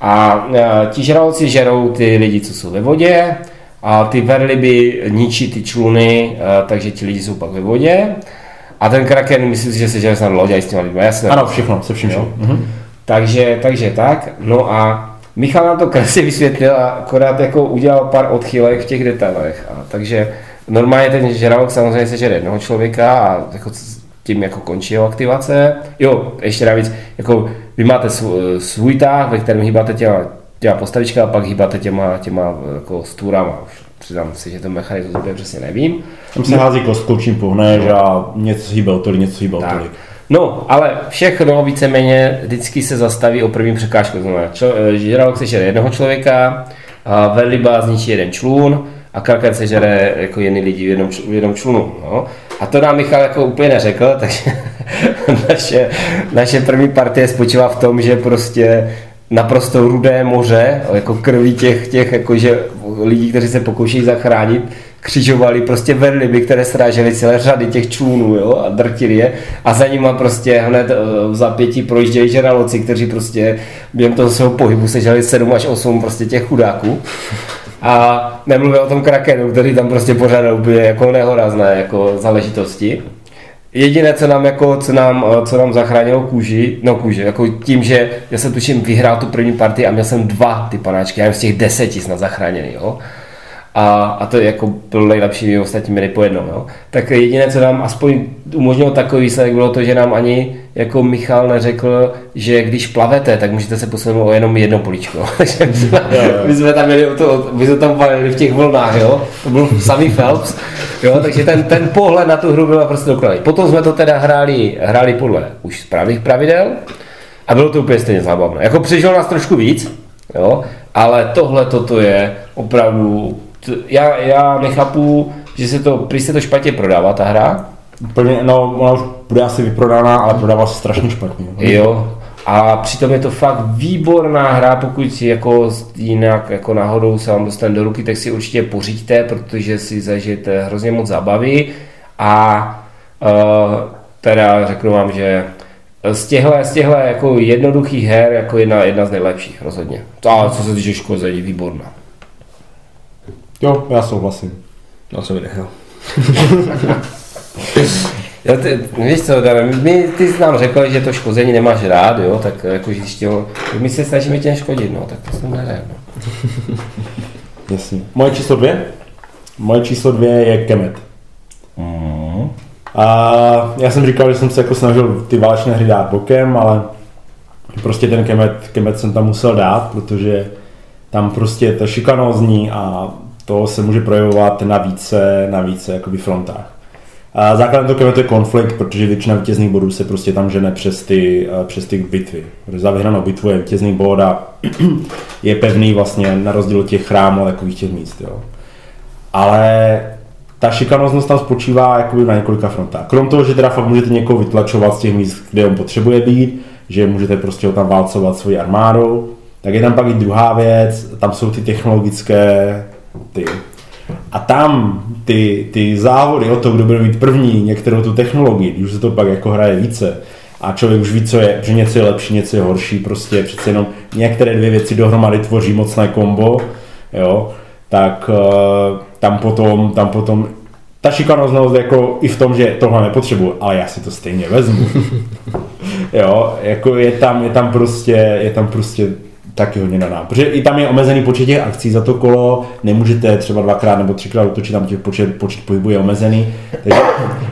A eh, ti žraloci žerou ty lidi, co jsou ve vodě a ty verliby ničí ty čluny, takže ti lidi jsou pak ve vodě. A ten kraken, myslím si, že se žere snad loď s těma lidmi. Já si Ano, všechno, se vším. Mhm. takže, takže tak. No a Michal nám to krásně vysvětlil a akorát jako udělal pár odchylek v těch detailech. A takže normálně ten žralok samozřejmě se žere jednoho člověka a jako tím jako končí jeho aktivace. Jo, ještě navíc, jako vy máte svůj, svůj tah, ve kterém hýbáte těma, těma postavička a pak hýbáte těma, těma jako stůrama. Přiznám si, že ten mechanismus úplně přesně nevím. Tam se hází kostkou, čím pohneš a něco hýbe o tolik, něco hýbe o Tak. tolik. No, ale všechno víceméně vždycky se zastaví o prvním překážku. To znamená, eh, žralok se žere jednoho člověka, a veliba zničí jeden člun a kraken se žere jako jiný lidi v jednom, v jednom člunu. No. A to nám Michal jako úplně neřekl, (laughs) takže naše, naše první partie spočívá v tom, že prostě naprosto rudé moře, jako krví těch, těch jakože lidí, kteří se pokoušejí zachránit, křižovali prostě verliby, které srážely celé řady těch člunů jo, a drtili je a za nima prostě hned eh, v zapětí projíždějí žraloci, kteří prostě během toho svého pohybu sežali 7 až 8 prostě těch chudáků. A nemluvím o tom krakenu, který tam prostě pořád úplně jako nehorazné jako záležitosti. Jediné, co nám, jako, co nám, eh, co nám zachránilo kůži, no kůži, jako tím, že já jsem tuším vyhrál tu první partii a měl jsem dva ty panáčky, já jsem z těch deseti snad zachráněný, jo. A, a to jako byl nejlepší, ostatní měli po jednom, jo. Tak jediné, co nám aspoň umožnilo takový výsledek, bylo to, že nám ani jako Michal neřekl, že když plavete, tak můžete se posunout o jenom jedno políčko. (laughs) My jsme- tam měli, to, my jsme tam valili v těch vlnách, jo. To byl samý Phelps, jo. Takže ten, ten pohled na tu hru byl prostě dokonalý. Potom jsme to teda hráli, hráli podle už správných pravidel a bylo to úplně stejně zábavné. Jako přežil nás trošku víc, jo, ale tohle toto je opravdu, já, já nechápu, že se to, prý se to špatně prodává ta hra, Úplně, no, ona už bude asi vyprodaná, ale prodává se strašně špatně. jo, a přitom je to fakt výborná hra, pokud si jako jinak jako náhodou se vám dostane do ruky, tak si určitě pořiďte, protože si zažijete hrozně moc zábavy a uh, teda řeknu vám, že z těchto, z těchto jako jednoduchých her jako jedna, jedna z nejlepších rozhodně. A co se týče škození, výborná. Jo, já souhlasím. No, jsem (laughs) nehrál. Jo, ty, víš co, Dane, my, ty jsi nám řekl, že to škození nemáš rád, jo, tak jako tak my se snažíme tě škodit, no, tak to jsem neřekl. (laughs) No. Jasně. Moje číslo dvě? Moje číslo dvě je Kemet. Mm. A já jsem říkal, že jsem se jako snažil ty válečné hry dát bokem, ale prostě ten Kemet, Kemet jsem tam musel dát, protože tam prostě je to šikanózní a to se může projevovat na více, na více jakoby frontách. A základem toho Kemetu je konflikt, protože většina vítězných bodů se prostě tam žene přes ty, eh, přes ty bitvy. Za vyhranou bitvu je vítězný bod a (clears throat) je pevný vlastně na rozdíl od těch chrámů a takových těch míst. Jo. Ale ta šikanoznost tam spočívá jakoby na několika frontách. Krom toho, že teda fakt můžete někoho vytlačovat z těch míst, kde on potřebuje být, že můžete prostě ho tam válcovat svojí armádou, tak je tam pak i druhá věc, tam jsou ty technologické ty. A tam ty, ty závody o to, kdo bude mít první některou tu technologii, když se to pak jako hraje více, a člověk už ví, co je, že něco je lepší, něco je horší, prostě přece jenom některé dvě věci dohromady tvoří mocné kombo, jo, tak uh, tam potom, tam potom ta šikanoznost jako i v tom, že tohle nepotřebuji, ale já si to stejně vezmu. (laughs) Jo, jako je tam, je tam prostě, je tam prostě taky hodně daná. Protože i tam je omezený počet těch akcí za to kolo, nemůžete třeba dvakrát nebo třikrát utočit, tam těch počet, počet pohybů je omezený. Takže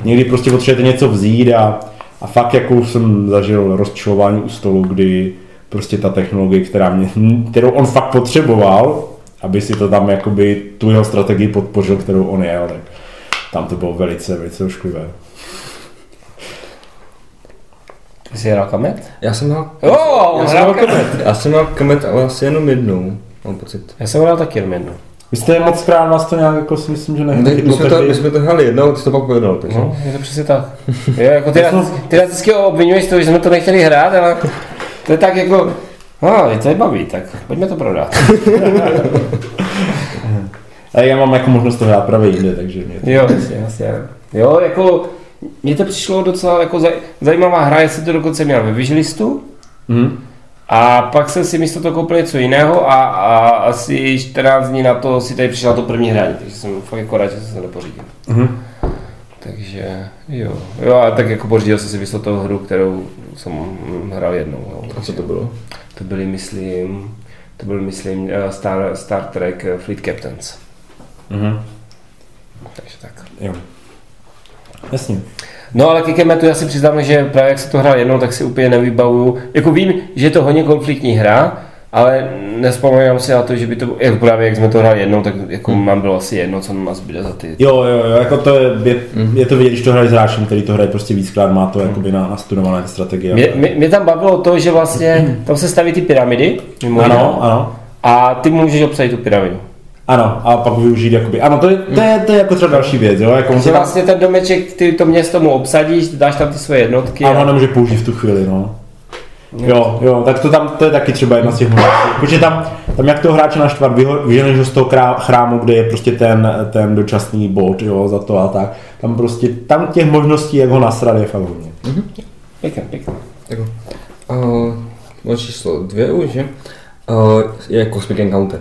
někdy prostě potřebujete něco vzít a, a fakt jako jsem zažil rozčilování u stolu, kdy prostě ta technologie, která mě, kterou on fakt potřeboval, aby si to tam jakoby tu jeho strategii podpořil, kterou on jel, tak tam to bylo velice, velice ošklivé. Ty jsi hrál kamet? Já jsem hrál, Jo, já jsem hrál kamet. Já jsem hrál kamet, ale asi jenom jednou, mám pocit. Já jsem hrál taky jenom jednu. Vy jste moc krát vás to nějak jako si myslím, že My, nechytlo my, jsme, to, my jsme to hráli jednou, ty jsi to pak povedal, takže. No, je to přesně tak. Jo, jako ty, (laughs) nás, ty nás vždycky obvinuješ toho, že jsme to nechtěli hrát, ale to je tak jako, no, je to je baví, tak pojďme to prodat. A (laughs) já mám jako možnost to hrát právě jinde, takže mě Jo, jasně, jasně. Jo, jako, mně to přišlo docela jako zaj, zajímavá hra, jestli to dokonce měl ve Vigilistu, Mhm. a pak jsem si místo toho koupil něco jiného a, a asi 14 dní na to si tady přišla to první hraní, takže jsem fakt jako rád, že jsem se to nepořídil. Mhm. Takže jo, jo a tak jako pořídil jsem si místo toho hru, kterou jsem hrál jednou. Jo. A co to bylo? To byly, myslím, to byl, myslím, eh, Star, Star Trek eh, Fleet Captains. Mhm. Takže tak. Jo. Jasně. No ale ke Kemetu já si přiznám, že právě jak se to hrál jednou, tak si úplně nevybavuju. Jako vím, že je to hodně konfliktní hra, ale nespomínám si na to, že by to, jako právě jak jsme to hráli jednou, tak jako hmm. mám bylo asi jedno, co nás zbyde za ty. Jo, jo, jo, jako to je, je, je to vidět, když to hraje s hráčem, který to hraje prostě víckrát, má to jakoby na, nastudované strategie. Mě, mě, mě, tam bavilo to, že vlastně tam se staví ty pyramidy, mimo Ano, ano. a ty můžeš obsadit tu pyramidu. Ano, a pak využít jakoby, ano, to je, to je, to je jako třeba další věc, jo, jako se vlastně ten domeček, ty to město mu obsadíš, dáš tam ty svoje jednotky. ano, a- nemůže použít v tu chvíli, no. Jo, jo, tak to tam, to je taky třeba jedna z těch možností. Protože tam, tam jak toho hráče naštvat, vyženeš ho z toho krá- chrámu, kde je prostě ten, ten dočasný bod, jo, za to a tak. Tam prostě, tam těch možností, jak ho nasrat, je fakt hodně. Pěkně, pěkně. Tak, uh, číslo dvě už, že? Uh, je Cosmic Encounter.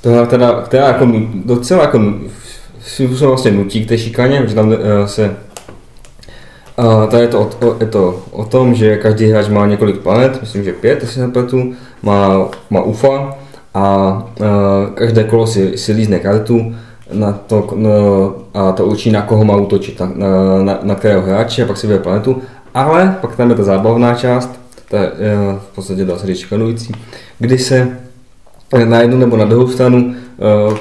To je teda, která jako docela jako způsobem vlastně nutí k té šikaně, že tam uh, se Uh, tady je to, o, je to o tom, že každý hráč má několik planet, myslím, že pět, jestli se nepletu, má, má UFA a uh, každé kolo si, si lízne kartu na to, no, a to určí, na koho má útočit, na, na, na, na kterého hráče, a pak si vybere planetu. Ale pak tam je ta zábavná část, ta je uh, v podstatě dá se říct kdy se eh, na jednu nebo na druhou stranu uh,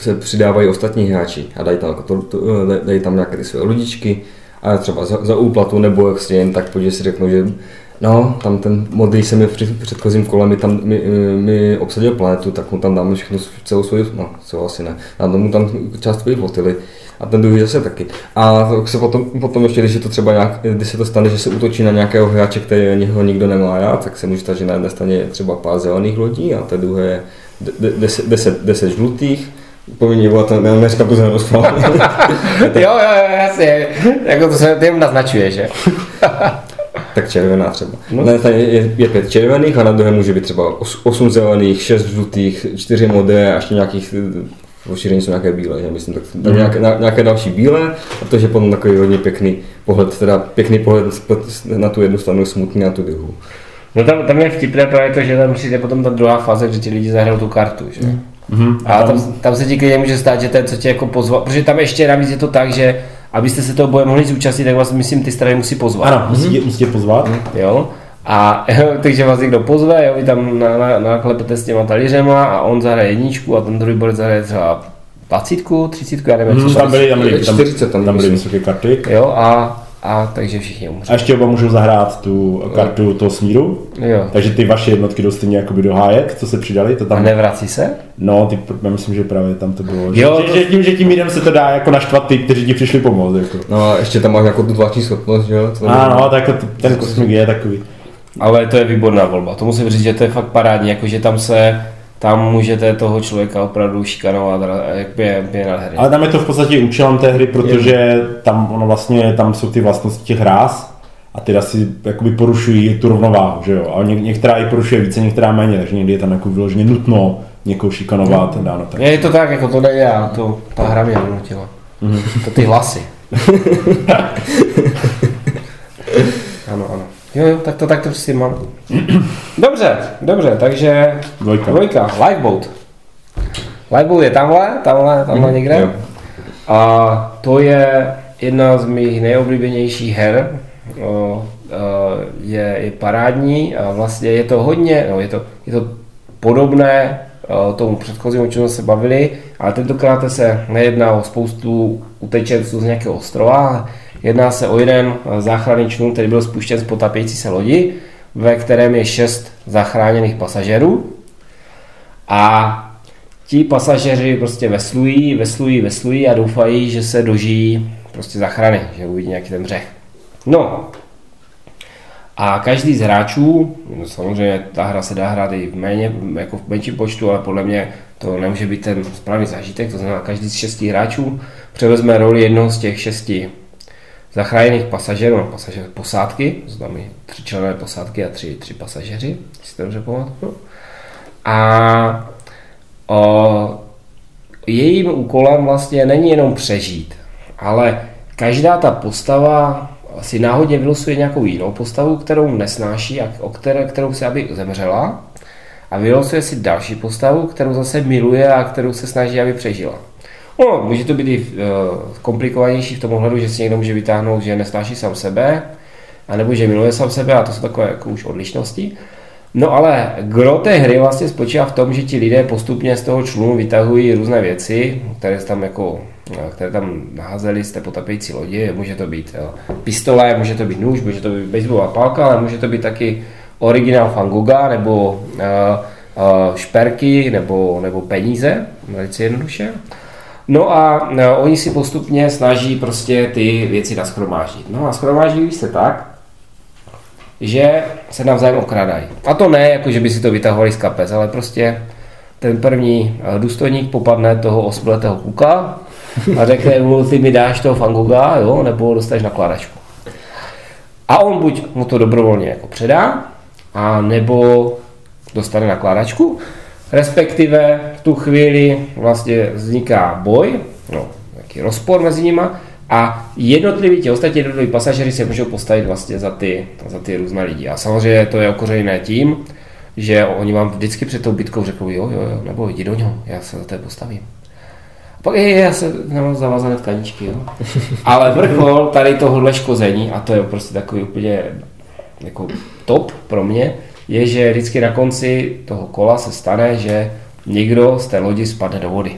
se přidávají ostatní hráči a dají tam, jako to, to, eh, dají tam nějaké ty své ludičky, a třeba za, za úplatu nebo jak si jen tak podívej si řeknou, že no, tam ten modrý se mi v před- předchozím kole mi tam mi, mi obsadil planetu, tak mu tam dáme všechno, celou svoji, no, co asi ne, dáme mu tam část svojí flotily a ten druhý zase taky. A tak se potom, potom ještě, když je to třeba nějak, když se to stane, že se útočí na nějakého hráče, kterého nikdo nemá rád, tak se může stát, že na jedné straně je třeba pár zelených lodí a té druhé je de- de- deset, deset, deset žlutých, Povinně byla to, ne, neříkám to schválně. Jo, jo, jo, jasně. Jako to se tím naznačuje, že? (laughs) Tak červená třeba. No. Na jedné je, je pět červených a na druhé může být třeba os, osm zelených, šest žlutých, čtyři modré a ještě nějakých v rozšíření jsou nějaké bílé, že myslím, tak Mhm. nějaké, nějaké další bílé a to je potom takový hodně pěkný pohled, teda pěkný pohled na tu jednu stranu, smutný na tu druhou. No tam, tam je vtipné právě to, že tam přijde potom ta druhá fáze, že ti lidi zahrajou tu kartu, že? Mhm. A tam, tam se ti klidně může stát, že ten, co tě jako pozval, protože tam ještě navíc je to tak, že abyste se toho boje mohli zúčastnit, tak vás myslím ty strany musí pozvat. Ano, musí, tě, musí pozvat. Jo? A (laughs) takže vás někdo pozve, jo, vy tam na, na, naklepete s těma talířema a on zahraje jedničku a ten druhý borec zahraje třeba dvacítku, třicítku, já nevím, Mhm, co tam byly, tam byly, tam, 40 tam tam byly vysoké karty. Jo, a, a takže všichni umřou. A ještě oba můžou zahrát tu kartu toho smíru, Jo. takže ty vaše jednotky jdou stejně jakoby do hájek, co se přidali, to A tam, nevrací se? no, ty, já myslím, že právě tam to bylo, že, Jo, že, to- že, tím, že tím jídem se to dá jako naštvat ty, kteří ti přišli pomoct, jako. No a ještě tam máš jako tu zvláštní schopnost, že jo? Co tam je? Ano, tak to- ten kosmik je takový. Ale to je výborná volba. To musím říct, že to je fakt parádní, jakože tam se tam můžete toho člověka opravdu šikanovat, jak je, je nádherně. Ale tam je to v podstatě účelem té hry, protože tam ono vlastně, tam jsou ty vlastnosti těch ráz a ty rasy jakoby porušují tu rovnováhu, že jo. A ně, některá i porušuje více, některá méně, takže někdy je tam jako vyloženě nutno někoho šikanovat, dáno tak. Je to tak, jako to nejde já, to, ta hra mě donutila. To ty hlasy. (laughs) Ano, ano. Jo, jo, tak to tak to prostě mám. (clears throat) Dobře, dobře, takže Dvojka. dvojka Lifeboat. Lifeboat je tamhle, tamhle, tamhle někde. jo. A to je jedna z mých nejoblíbenějších her. O, o, je, je parádní a vlastně je to hodně, no, je to, je to podobné o, tomu předchozímu, o čem jsme se bavili, ale tentokrát se nejedná o spoustu utečenců z nějakého ostrova, jedná se o jeden eh, záchranný člun, který byl spuštěn z potapějící se lodi, ve kterém je šest zachráněných pasažerů. A ti pasažeři prostě veslují, veslují, veslují a doufají, že se dožijí prostě zachrany, že uvidí nějaký ten břeh. No, a každý z hráčů, no samozřejmě ta hra se dá hrát i v méně, jako v menším počtu, ale podle mě to nemůže být ten správný zážitek, to znamená každý z šesti hráčů převezme roli jednoho z těch šesti zachráněných pasažerů, no, pasažer, posádky, to znamená tři členové posádky a tři, tři pasažeři, si to dobře pamatuju. A o, jejím úkolem vlastně není jenom přežít, ale každá ta postava si náhodně vylosuje nějakou jinou postavu, kterou nesnáší a o které, kterou si aby zemřela a vylosuje si další postavu, kterou zase miluje a kterou se snaží, aby přežila. No, může to být i uh, komplikovanější v tom ohledu, že si někdo může vytáhnout, že nesnáší sám sebe, anebo že miluje sám sebe a to jsou takové jako už odlišnosti. No ale gro té hry vlastně spočívá v tom, že ti lidé postupně z toho člunu vytahují různé věci, které tam jako které tam naházeli z té potapějící lodi. Může to být pistole, může to být nůž, může to být baseballová pálka, ale může to být taky originál Fangoga nebo uh, šperky nebo, nebo peníze, velice jednoduše. No a uh, oni si postupně snaží prostě ty věci naschromáždit. No a schromáždí se tak, že se navzájem okradají. A to ne, jako že by si to vytahovali z kapes, ale prostě ten první důstojník popadne toho osmletého kluka a řekne mu, ty mi dáš toho fangoga, jo, nebo dostaneš nakládačku. A on buď mu to dobrovolně jako předá, a nebo dostane nakládačku, respektive v tu chvíli vlastně vzniká boj, no, nějaký rozpor mezi nima a jednotliví ti ostatní jednotliví pasažeři se můžou postavit vlastně za ty, za ty různé lidi. A samozřejmě to je okořeněné tím, že oni vám vždycky před tou bitkou řeknou, jo, jo, jo, nebo jdi do něho, já se za to postavím. A pak je, já se nemám zavázané tkaničky, jo. (laughs) Ale vrchol tady tohohle škození, a to je prostě takový úplně jako top pro mě, je, že vždycky na konci toho kola se stane, že někdo z té lodi spadne do vody.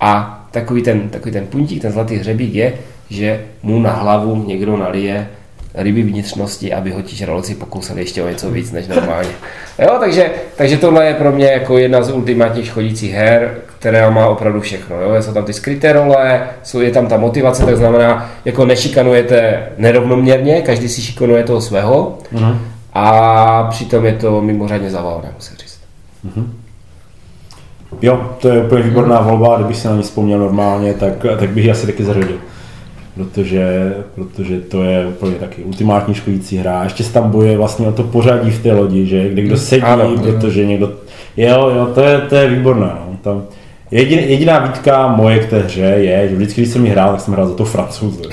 A takový ten, takový ten puntík, ten zlatý hřebík je, že mu na hlavu někdo nalije ryby vnitřnosti, aby ho ti žraloci pokousali ještě o něco víc než normálně. (laughs) Jo, takže, takže tohle je pro mě jako jedna z ultimátních chodících her, která má opravdu všechno. Jo. Jsou tam ty skryté role, jsou, je tam ta motivace, tak znamená, jako nešikanujete nerovnoměrně, každý si šikanuje toho svého Mhm. A přitom je to mimořádně zábavné, musím říct. Jo, to je úplně výborná volba, kdybych se na ní vzpomněl normálně, tak, tak bych ji asi taky zařadil. Protože, protože to je úplně taky ultimátní škodící hra. A ještě se tam bojuje vlastně o to pořadí v té lodi, že kde kdo sedí, Ano. protože někdo... Jo, jo, to je, to je výborné. No. Tam, jedin, jediná výtka moje k té hře je, že vždycky, když jsem ji hrál, tak jsem hrál za to francouze. (laughs)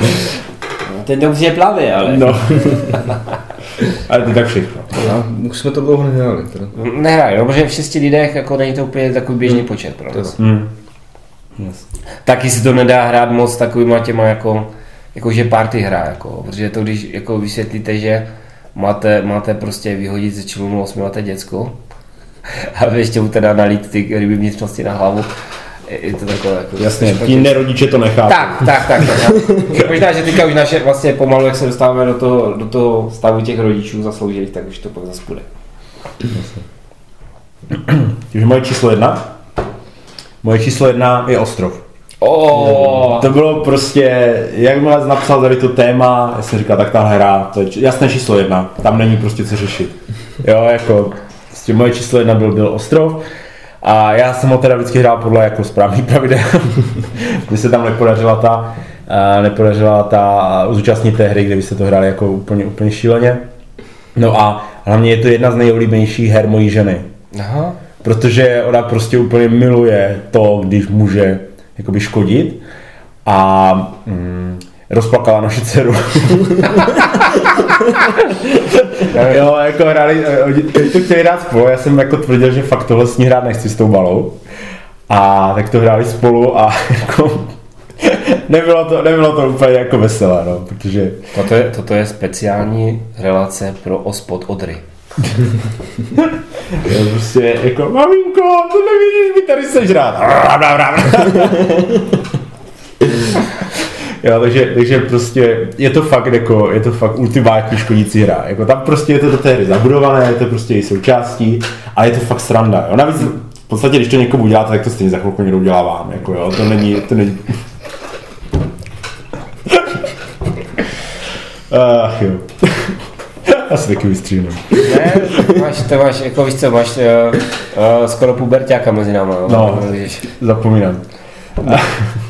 (laughs) Ten dobře plaví, ale... No. (laughs) Ale to je tak všechno. No, už jsme to dlouho nehráli. Teda. Nehraj, no, protože v šesti lidech jako není to úplně takový běžný počet pro nás. Hmm. Yes. Taky si to nedá hrát moc takovýma těma jako, jako že party hra, jako, protože to když jako vysvětlíte, že máte, máte prostě vyhodit ze člunu osmileté děcko (laughs) a vy ještě mu teda nalít ty ryby vnitřnosti na hlavu, je to takové jako... Jasně, ti nerodiče to nechápou. Tak, tak, tak. tak, (laughs) tak. Možná, že teďka už naše vlastně pomalu, jak se dostáváme do toho, do toho stavu těch rodičů zasloužených, tak už to pak zase bude. (clears throat) Takže moje číslo jedna? Moje číslo jedna je ostrov. Oh, To bylo prostě, jak mi napsal tady to téma, já jsem říkal, tak ta hra, to je jasné číslo jedna, tam není prostě co řešit. Jo, jako, prostě moje číslo jedna byl, byl ostrov a já jsem ho teda vždycky hrál podle jako správný pravidel, (laughs) kdy se tam nepodařila ta, eh, nepodařila ta zúčastnit té hry, kde by se to hráli jako úplně, úplně šíleně. No a hlavně je to jedna z nejoblíbenějších her mojí ženy Aha. protože ona prostě úplně miluje to, když může jakoby škodit a mm, rozplakala naši dceru. (laughs) jo, jako hráli, eh, teď to chtěli hrát spolu, já jsem jako tvrdil, že fakt tohle s ní hrát nechci s tou balou. A tak to hráli spolu a (laughs) jako nebylo to, nebylo to úplně jako veselé, no, protože... Toto je, toto je speciální relace pro ospod Odry. (laughs) je prostě jako, maminko, to nevidíš, mi tady sežrát. (laughs) Jo, takže, takže prostě je to fakt jako, je to fakt ultimátní škodící hra. Jako tam prostě je to do té hry zabudované, je to prostě její součástí a je to fakt sranda. Jo. Navíc v podstatě, když to někomu uděláte, tak to stejně za chvilku někdo udělá vám. Jako, jo. To není, to není... Ach jo. (laughs) Asi taky vystříhnu. Ne, máš, to máš, jako víš co, máš uh, uh, skoro puberťáka mezi náma. Jo? No, zapomínám. (laughs)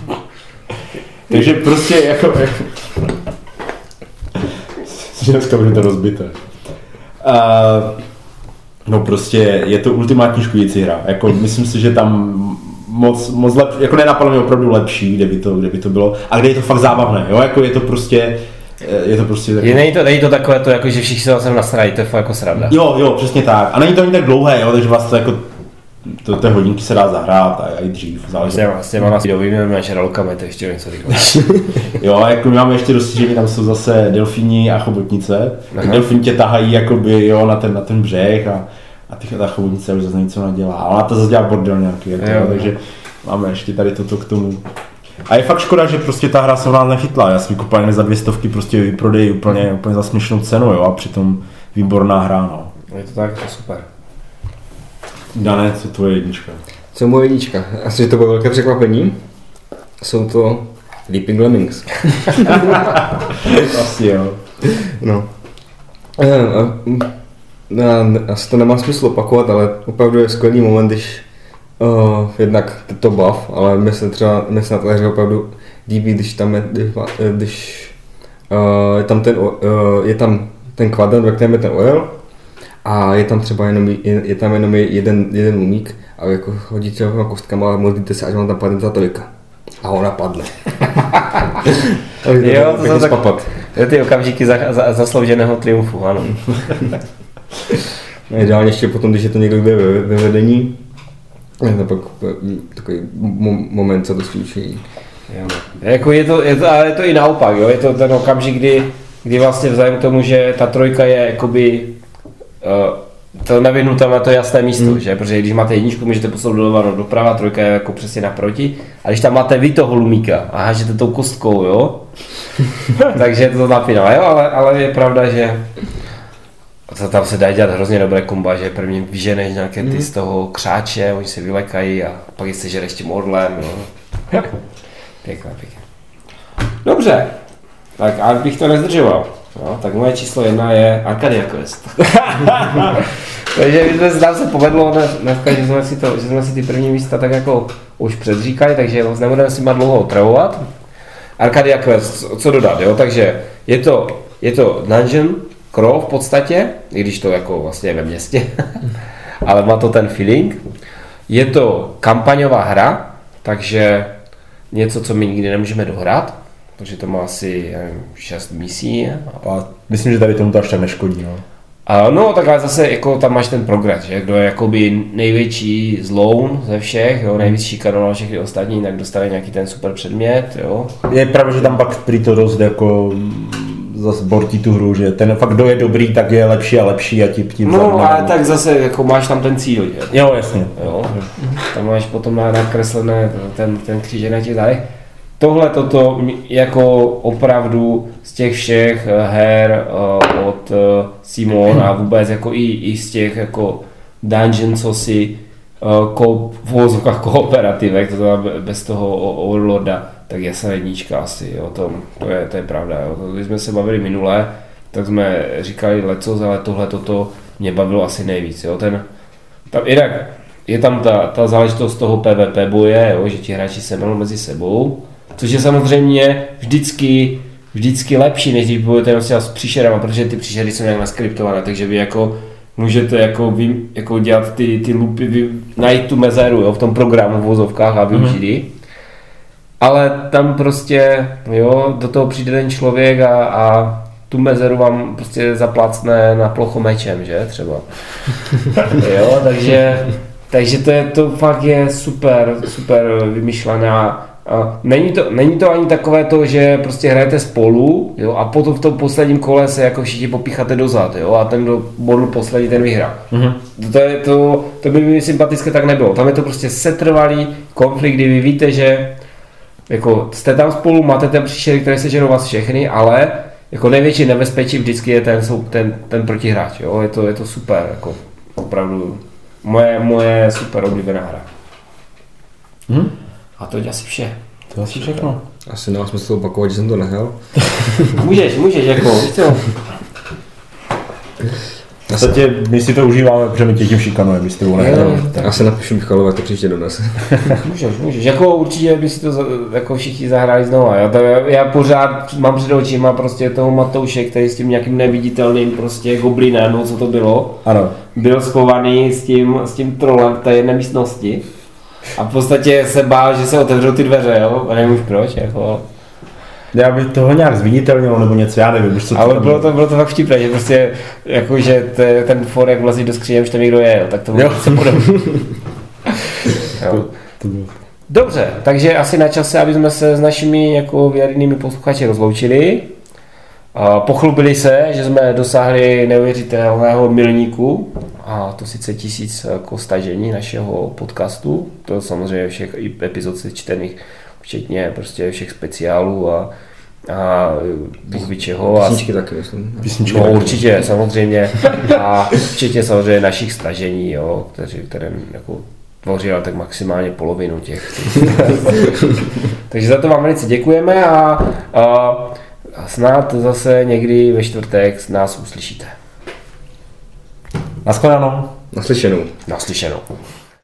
Takže prostě jako... že dneska bude to rozbité. Uh, no prostě je to ultimátní škodící hra. Jako myslím si, že tam moc, moc lep, jako nenapadlo mi opravdu lepší, kde by, to, kde by to bylo. A kde je to fakt zábavné, jo? Jako je to prostě je to prostě takové... Je, není, to, není to takové to, jako, že všichni se na nasrají, to je fakt jako sranda. Jo, jo, přesně tak. A není to ani tak dlouhé, jo, takže vás to jako to, té hodinky se dá zahrát a i dřív. Záleží. Vlastně, vlastně mám asi dovím, máš rolkami, to ještě něco říkáš. (laughs) jo, jako my máme ještě dostižení, tam jsou zase delfíni a chobotnice. Delfíni tě tahají jakoby, jo, na ten, na ten břeh a, a ty, ta chobotnice už zase něco nadělá. A ona to zase dělá bordel nějaký, jako, jo, takže máme ještě tady toto k tomu. A je fakt škoda, že prostě ta hra se u nás nechytla. Já jsem kupoval za dvě stovky prostě vyprodej úplně, úplně za směšnou cenu, jo, a přitom výborná hra, no. Je to tak, to super. Dané, co tvoje jednička? Co moje jednička? Asi, že to bylo velké překvapení. Jsou to Leaping Lemmings. (laughs) Asi jo. No. No, asi to nemá smysl opakovat, ale opravdu je skvělý moment, když uh, jednak to bav, ale mě se třeba mě se na té hře opravdu líbí, když tam je, když, když uh, je tam ten, uh, je tam ten kvadrant, ve kterém je ten oil, a je tam třeba jenom, je, je tam jenom jeden, jeden umík a jako hodíte ho kostkama a modlíte se, až vám tam padne ta trojka. A ona padne. (laughs) jo, to jsou tak, to ty okamžiky za, za, zaslouženého triumfu, ano. no, (laughs) ideálně ještě potom, když je to někdo kde ve, ve vedení, je to pak takový moment, co dost učí. Jo. Jako je to, je to, ale je to i naopak, jo? je to ten okamžik, kdy, kdy vlastně vzhledem k tomu, že ta trojka je jakoby uh, to tam na to jasné místo, hmm. že? Protože když máte jedničku, můžete poslat doleva no doprava, trojka je jako přesně naproti. A když tam máte vy toho lumíka a hážete tou kostkou, jo? (laughs) Takže je to napínavé, jo? Ale, ale je pravda, že to tam se dá dělat hrozně dobré komba, že první vyženeš nějaké ty hmm. z toho křáče, oni se vylekají a pak je sežereš tím orlem, jo? Pěkné, pěkné. Dobře, tak a bych to nezdržoval. No, tak moje číslo jedna je Arcadia Quest. (laughs) Takže my jsme, nám se povedlo dneska, že jsme, si to, že jsme si ty první místa tak jako už předříkali, takže nebudeme si má dlouho otravovat. Arcadia Quest, co dodat, jo? Takže je to, je to dungeon crawl v podstatě, i když to jako vlastně ve městě, (laughs) ale má to ten feeling. Je to kampaňová hra, takže něco, co my nikdy nemůžeme dohrát, takže to má asi nevím, 6 misí. A myslím, že tady tomu to až tak neškodí. No. A no, tak ale zase jako tam máš ten progres, že kdo je jakoby největší zloun ze všech, jo, nejvíc šikanoval všechny ostatní, tak dostane nějaký ten super předmět, jo. Je pravda, že tam pak prý to dost jako zase bortí tu hru, že ten fakt, kdo je dobrý, tak je lepší a lepší a ti tím No, ale tak zase jako máš tam ten cíl, že? Jo, jasně. Jo, tam máš potom nakreslené ten, ten kříže na těch zádech tohle toto jako opravdu z těch všech eh, her uh, od uh, Simon a vůbec jako i, i z těch jako dungeon, co si ko, v vozovkách kooperativek, to znamená bez toho Overlorda, tak se jednička asi, jo, to, to, je, to je pravda. Jo. To, když jsme se bavili minule, tak jsme říkali leco, ale tohle toto mě bavilo asi nejvíc. Jo. Ten, tam, jinak je tam ta, ta záležitost toho PvP boje, jo, že ti hráči se mezi sebou, což je samozřejmě vždycky, vždycky lepší, než když budete nosit s příšerama, protože ty příšery jsou nějak naskriptované, takže vy jako můžete jako, vy, jako dělat ty, ty lupy, vy, najít tu mezeru jo, v tom programu v vozovkách a využít mm-hmm. ale tam prostě, jo, do toho přijde ten člověk a, a tu mezeru vám prostě zaplácne na plochu mečem, že třeba. (laughs) jo, takže, takže to, je, to fakt je super, super vymyšlená. A není, to, není to ani takové to, že prostě hrajete spolu jo, a potom v tom posledním kole se jako všichni popícháte dozad jo, a ten, kdo bodl poslední, ten vyhrá. Mm-hmm. To, je, to, to by mi sympatické tak nebylo. Tam je to prostě setrvalý konflikt, kdy vy víte, že jako jste tam spolu, máte ten příšery, které se ženou vás všechny, ale jako největší nebezpečí vždycky je ten, ten, ten protihráč, jo? Je, to, je to super, jako opravdu moje, moje super oblíbená hra. Hmm? A to je asi vše. To asi všechno. Asi nemá smysl opakovat, že jsem to nehrál. (laughs) můžeš, můžeš, jako, víš co? V podstatě my si to užíváme, protože my tě tím šikanujeme, my s tebou Tak asi napíšu Michalové, to příště dones. (laughs) můžeš, můžeš. Jako určitě by si to jako všichni zahráli znova. Já, to, já pořád mám před očima prostě toho Matouše, který s tím nějakým neviditelným prostě goblinem, no co to bylo. Ano. Byl schovaný s tím, s tím trolem v té jedné místnosti. A v podstatě se bál, že se otevřou ty dveře, jo? A nevím už proč, jako. Já bych toho nějak zviditelnil nebo něco, já nevím, už co to Ale bylo to, bylo to fakt vtipné, že prostě, jako, že te, ten forek vlezí do skříně, už tam někdo je, tak to bylo se (laughs) Dobře, takže asi na čase, aby jsme se s našimi jako věrnými posluchači rozloučili. Pochlubili se, že jsme dosáhli neuvěřitelného milníku, a to sice tisíc jako stažení našeho podcastu, to samozřejmě všech epizod čtených včetně prostě všech speciálů a, a Bůh ví čeho. Písničky taky, myslím. Písničky no, taky. určitě, samozřejmě. A včetně samozřejmě našich stažení, jo, kteří, které jako tvořila tak maximálně polovinu těch. (laughs) Takže za to vám velice děkujeme a, a, a snad zase někdy ve čtvrtek nás uslyšíte. Naschledanou. Naslyšenou. Naslyšenou.